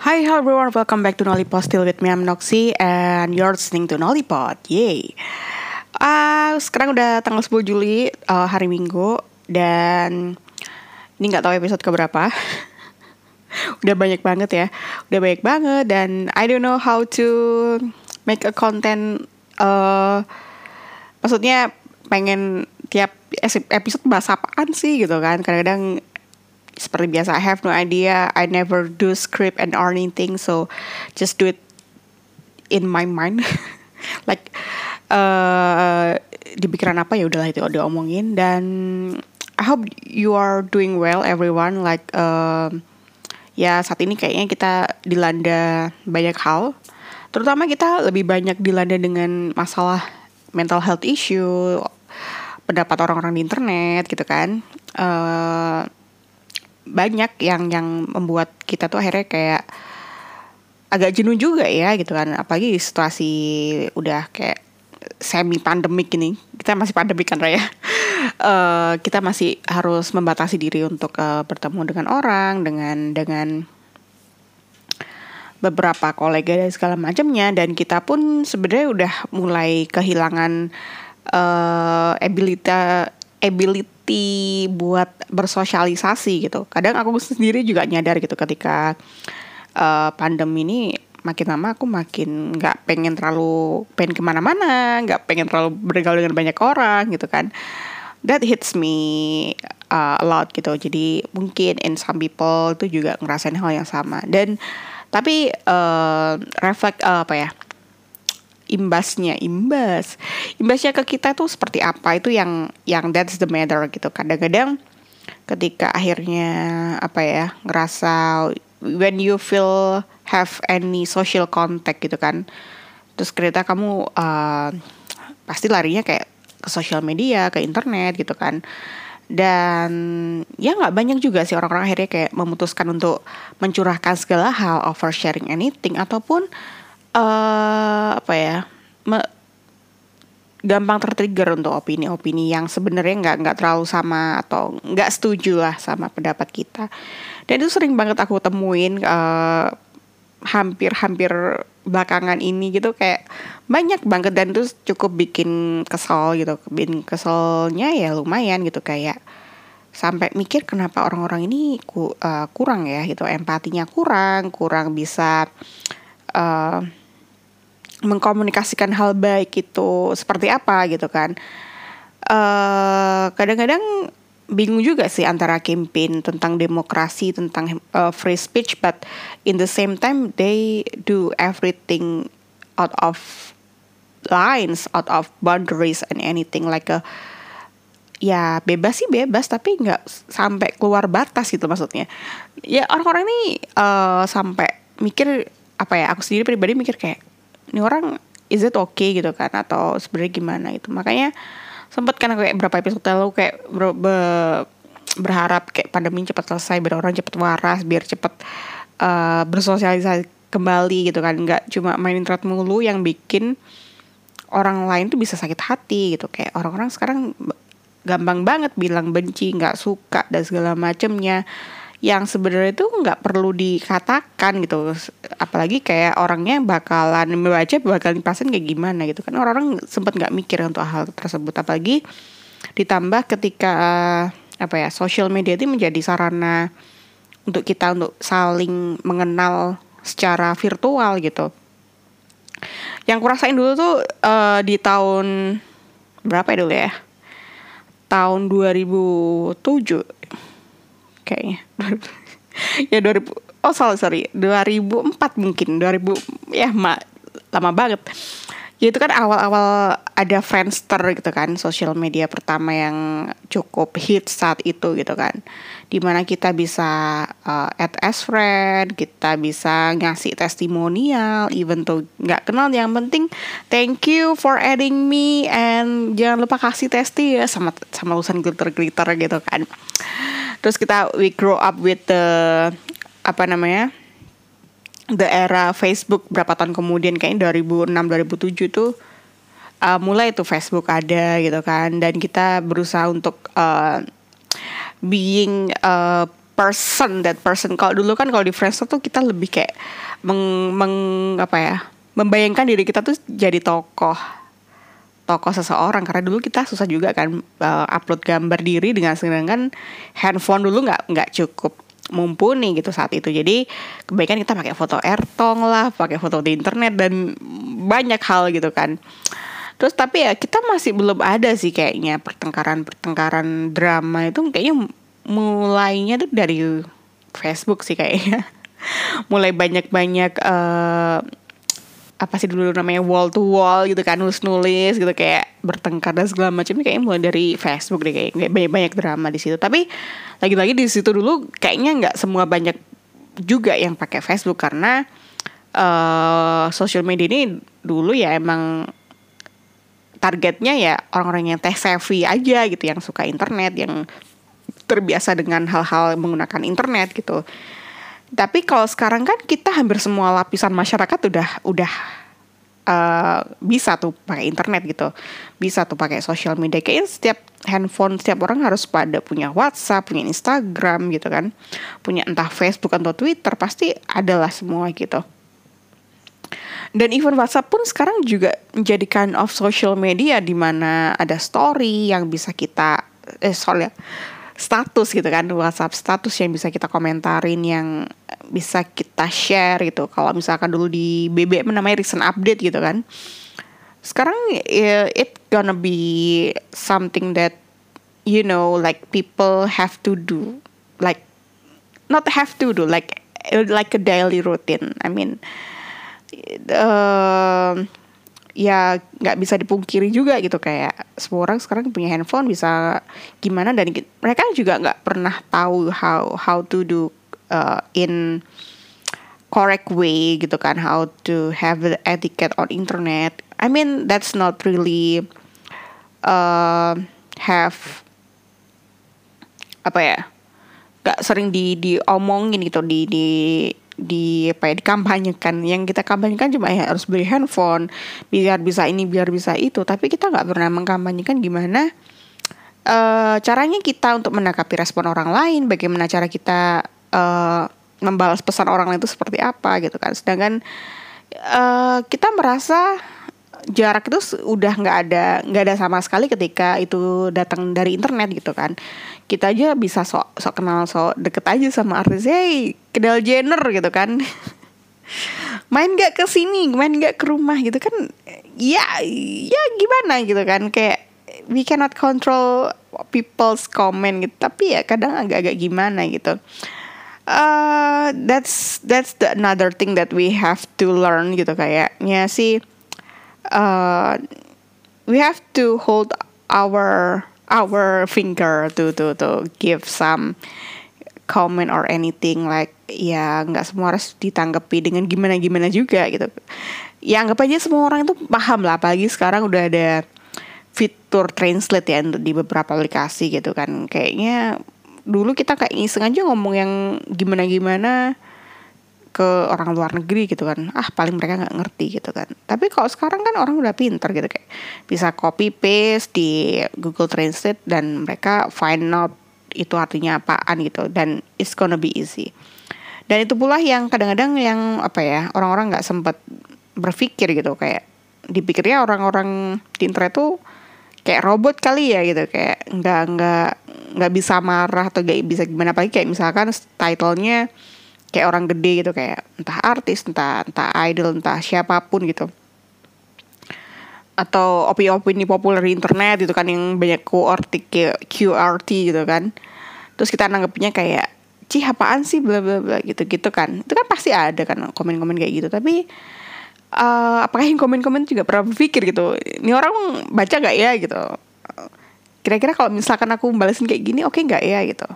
Hi, hello everyone. Welcome back to Nollipod. Still with me, I'm Noxy, and you're listening to Nollipod. Yay! Uh, sekarang udah tanggal 10 Juli, uh, hari Minggu, dan ini nggak tahu episode keberapa. udah banyak banget ya, udah banyak banget, dan I don't know how to make a content. Uh, maksudnya pengen tiap episode bahas apaan sih gitu kan? Kadang-kadang seperti biasa I have no idea. I never do script and or anything so just do it in my mind. Like uh, di pikiran apa ya udahlah itu udah omongin dan I hope you are doing well everyone. Like uh, ya saat ini kayaknya kita dilanda banyak hal. Terutama kita lebih banyak dilanda dengan masalah mental health issue pendapat orang-orang di internet gitu kan. Uh, banyak yang yang membuat kita tuh akhirnya kayak agak jenuh juga ya gitu kan. Apalagi situasi udah kayak semi pandemik ini. Kita masih pandemik kan Raya? Uh, kita masih harus membatasi diri untuk uh, bertemu dengan orang dengan dengan beberapa kolega dan segala macamnya. Dan kita pun sebenarnya udah mulai kehilangan uh, ability ability buat bersosialisasi gitu. Kadang aku sendiri juga nyadar gitu ketika uh, pandemi ini makin lama aku makin nggak pengen terlalu pengen ke mana-mana, nggak pengen terlalu bergaul dengan banyak orang gitu kan. That hits me uh, a lot gitu. Jadi mungkin in some people itu juga ngerasain hal yang sama. Dan tapi uh, reflect uh, apa ya? Imbasnya imbas. Imbasnya ke kita tuh seperti apa? Itu yang yang that's the matter gitu. Kadang-kadang ketika akhirnya apa ya ngerasa when you feel have any social contact gitu kan terus kereta kamu uh, pasti larinya kayak ke sosial media ke internet gitu kan. Dan ya nggak banyak juga sih orang-orang akhirnya kayak memutuskan untuk mencurahkan segala hal oversharing anything ataupun apa ya me, gampang tertrigger untuk opini-opini yang sebenarnya nggak nggak terlalu sama atau nggak setuju lah sama pendapat kita. Dan itu sering banget aku temuin uh, hampir-hampir belakangan ini gitu kayak banyak banget dan itu cukup bikin kesel gitu. Bikin keselnya ya lumayan gitu kayak sampai mikir kenapa orang-orang ini ku, uh, kurang ya gitu. Empatinya kurang kurang bisa uh, mengkomunikasikan hal baik itu seperti apa gitu kan. Kadang kadang-kadang bingung juga sih antara campaign tentang demokrasi tentang uh, free speech but in the same time they do everything out of lines out of boundaries and anything like a ya bebas sih bebas tapi nggak sampai keluar batas gitu maksudnya. Ya orang-orang ini uh, sampai mikir apa ya aku sendiri pribadi mikir kayak ini orang is it okay gitu kan? Atau sebenarnya gimana itu makanya sempat kan kayak berapa episode lalu kayak ber, be, berharap kayak pandemi cepat selesai biar orang cepat waras biar cepat uh, bersosialisasi kembali gitu kan. Nggak cuma main internet mulu yang bikin orang lain tuh bisa sakit hati gitu. Kayak orang-orang sekarang gampang banget bilang benci nggak suka dan segala macemnya yang sebenarnya itu nggak perlu dikatakan gitu. Apalagi kayak orangnya bakalan membaca bakalan pasien kayak gimana gitu. Kan orang-orang sempat nggak mikir untuk hal tersebut. Apalagi ditambah ketika apa ya sosial media itu menjadi sarana untuk kita untuk saling mengenal secara virtual gitu. Yang kurasain dulu tuh uh, di tahun berapa ya dulu ya? Tahun 2007 kayaknya ya 2000 oh sorry sorry. 2004 mungkin. 2000 ya mak lama banget. Ya itu kan awal-awal ada Friendster gitu kan sosial media pertama yang cukup hit saat itu gitu kan. Di mana kita bisa uh, add as friend kita bisa ngasih testimonial even tuh nggak kenal. Yang penting thank you for adding me and jangan lupa kasih testi ya sama sama urusan glitter glitter gitu kan terus kita we grow up with the apa namanya the era Facebook berapa tahun kemudian kayaknya 2006 2007 tuh uh, mulai itu Facebook ada gitu kan. Dan kita berusaha untuk uh, being uh, person that person. Kalau dulu kan kalau di Friendster tuh kita lebih kayak meng, meng apa ya membayangkan diri kita tuh jadi tokoh tokoh seseorang karena dulu kita susah juga kan uh, upload gambar diri dengan sedangkan handphone dulu nggak nggak cukup mumpuni gitu saat itu. Jadi kebaikan kita pakai foto ertong lah pakai foto di internet dan banyak hal gitu kan. Terus tapi ya kita masih belum ada sih kayaknya pertengkaran pertengkaran drama itu. Kayaknya mulainya tuh dari Facebook sih kayaknya. Mulai banyak-banyak uh, apa sih dulu namanya wall to wall gitu kan nulis nulis gitu kayak bertengkar dan segala macam kayaknya mulai dari Facebook deh kayak banyak banyak drama di situ. Tapi lagi-lagi di situ dulu kayaknya nggak semua banyak juga yang pakai Facebook karena uh, social media ini dulu ya emang targetnya ya orang-orang yang tech savvy aja gitu yang suka internet yang terbiasa dengan hal-hal menggunakan internet gitu tapi kalau sekarang kan kita hampir semua lapisan masyarakat udah udah uh, bisa tuh pakai internet gitu, bisa tuh pakai sosial media. Kayaknya setiap handphone setiap orang harus pada punya WhatsApp, punya Instagram gitu kan, punya entah Facebook atau Twitter pasti adalah semua gitu. Dan even WhatsApp pun sekarang juga menjadi kind of social media di mana ada story yang bisa kita eh soalnya status gitu kan WhatsApp status yang bisa kita komentarin yang bisa kita share gitu. Kalau misalkan dulu di BBM namanya recent update gitu kan. Sekarang it gonna be something that you know like people have to do. Like not have to do like like a daily routine. I mean uh, ya nggak bisa dipungkiri juga gitu. Kayak semua orang sekarang punya handphone bisa gimana dan mereka juga nggak pernah tahu how how to do uh, in correct way gitu kan. How to have the etiquette on internet. I mean that's not really uh, have apa ya gak sering di diomongin gitu di di di apa ya dikampanyekan. Yang kita kampanyekan cuma ya harus beli handphone biar bisa ini biar bisa itu. Tapi kita nggak pernah mengkampanyekan gimana uh, caranya kita untuk menanggapi respon orang lain bagaimana cara kita uh, membalas pesan orang lain itu seperti apa gitu kan. Sedangkan uh, kita merasa jarak itu udah nggak ada nggak ada sama sekali ketika itu datang dari internet gitu kan. Kita aja bisa sok sok kenal sok deket aja sama artis hey kedal Jenner gitu kan. Main gak ke sini? Main gak ke rumah? Gitu kan ya ya gimana? Gitu kan kayak we cannot control people's comment gitu. Tapi ya kadang agak-agak gimana gitu. Uh, that's that's the another thing that we have to learn gitu kayaknya sih uh, we have to hold our our finger to to to give some comment or anything like ya nggak semua harus ditanggapi dengan gimana gimana juga gitu. Ya anggap aja semua orang itu paham lah apalagi sekarang udah ada fitur translate ya di beberapa aplikasi gitu kan. Kayaknya dulu kita kayak iseng aja ngomong yang gimana gimana ke orang luar negeri gitu kan. Ah paling mereka nggak ngerti gitu kan. Tapi kalau sekarang kan orang udah pinter gitu kayak bisa copy paste di Google Translate dan mereka find out itu artinya apaan gitu dan it's gonna be easy. Dan itu pula yang kadang-kadang yang apa ya orang-orang nggak sempat berpikir gitu. Kayak dipikirnya orang-orang di internet tuh kayak robot kali ya gitu. Kayak nggak nggak nggak bisa marah atau gak bisa gimana. Pagi kayak misalkan titlenya kayak orang gede gitu kayak entah artis entah entah idol entah siapa pun gitu. Atau opini-opini populer di internet gitu kan yang banyak QRT QRT gitu kan. Terus kita nanggepnya kayak cih apaan sih? bla bla bla gitu gitu kan. Itu kan pasti ada kan komen-komen kayak gitu. Tapi uh, apakah yang komen-komen juga pernah berpikir gitu ini orang baca gak ya? gitu. Kira-kira kalau misalkan aku balasin kayak gini oke okay gak ya gitu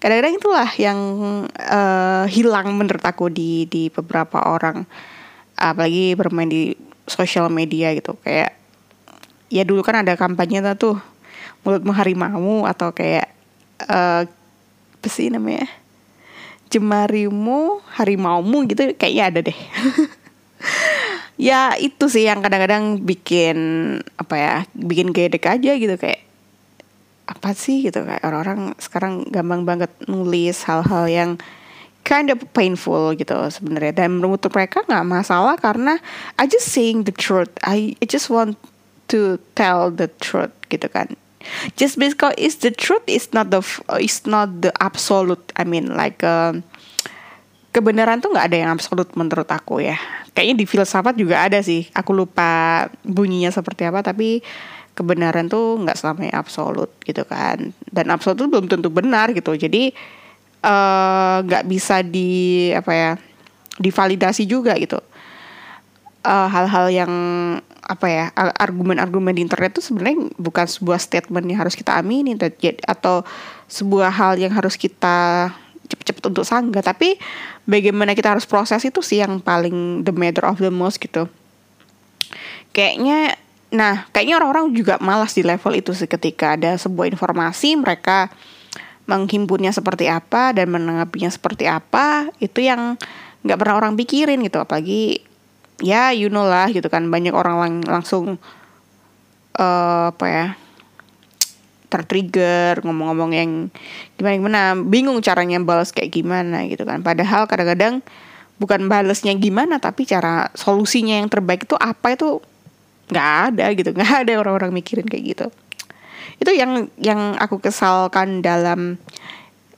kadang-kadang itulah yang uh, hilang menurut aku di di beberapa orang. Apalagi bermain di sosial media gitu. Kayak ya dulu kan ada kampanye tuh mulutmu harimau atau kayak uh, apa sih namanya? Jemarimu harimaumu gitu kayaknya ada deh. Ya itu sih yang kadang-kadang bikin apa ya bikin gedek aja gitu kayak apa sih gitu? Kayak orang-orang sekarang gampang banget nulis hal-hal yang kind of painful gitu sebenarnya. Dan menurut mereka nggak masalah karena I just saying the truth. I, I just want to tell the truth gitu kan. Just because it's the truth is not the it's not the absolute I mean like uh, kebenaran tuh nggak ada yang absolut menurut aku ya. Kayaknya di filsafat juga ada sih. Aku lupa bunyinya seperti apa tapi kebenaran tuh nggak selamanya absolut gitu kan. Dan absolut tuh belum tentu benar gitu. Jadi Eh, nggak uh, bisa di apa ya divalidasi juga gitu. Eh, hal-hal uh, yang apa ya argumen-argumen di internet itu sebenarnya bukan sebuah statement yang harus kita amini atau sebuah hal yang harus kita cepet-cepet untuk sanggah. Tapi bagaimana kita harus proses itu sih yang paling the matter of the most gitu. Kayaknya nah kayaknya orang-orang juga malas di level itu sih ketika ada sebuah informasi mereka menghimpunnya seperti apa dan menanggapinya seperti apa itu yang nggak pernah orang pikirin gitu. Apalagi ya you know lah gitu kan banyak orang lang langsung uh, apa ya tertrigger ngomong-ngomong yang gimana gimana bingung caranya balas kayak gimana gitu kan. Padahal kadang-kadang bukan balasnya gimana tapi cara solusinya yang terbaik itu apa itu nggak ada gitu nggak ada orang-orang mikirin kayak gitu. Itu yang yang aku kesalkan dalam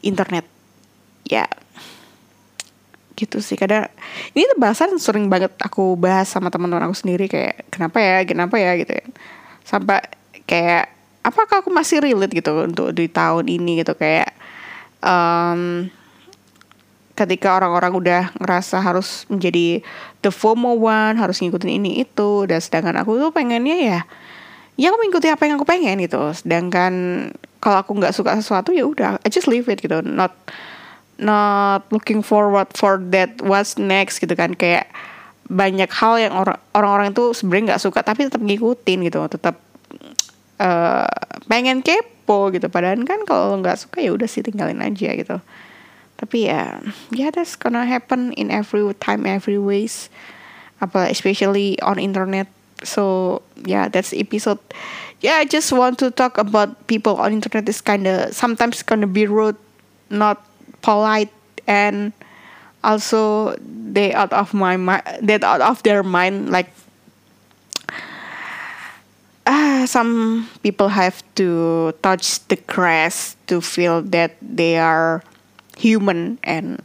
internet. Ya gitu sih. Kadang ini bahasan sering banget aku bahas sama teman-teman aku sendiri kayak kenapa ya kenapa ya? gitu ya. Sampai kayak apakah aku masih relate gitu untuk di tahun ini? gitu. Kayak um, ketika orang-orang udah ngerasa harus menjadi the FOMO one harus ngikutin ini itu. Dan sedangkan aku tuh pengennya ya ya aku mengikuti apa yang aku pengen gitu. Sedangkan kalau aku nggak suka sesuatu ya udah I just leave it gitu. Not not looking forward for that what's next gitu kan. Kayak banyak hal yang orang orang-orang itu sebenarnya nggak suka tapi tetap ngikutin gitu. Tetap uh, pengen kepo gitu. Padahal kan kalau nggak suka ya udah sih tinggalin aja gitu tapi ya yeah, that's gonna happen in every time every ways. Apa especially on internet. So yeah that's episode. Yeah i just want to talk about people on internet is kind of sometimes gonna be rude not polite and also they out of my mind they out of their mind like uh, some people have to touch the grass to feel that they are human and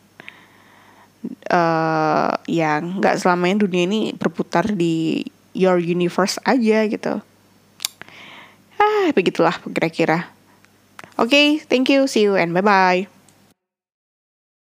uh, ya nggak selamanya dunia ini berputar di your universe aja gitu. Ah begitulah kira-kira. Oke okay, thank you see you and bye bye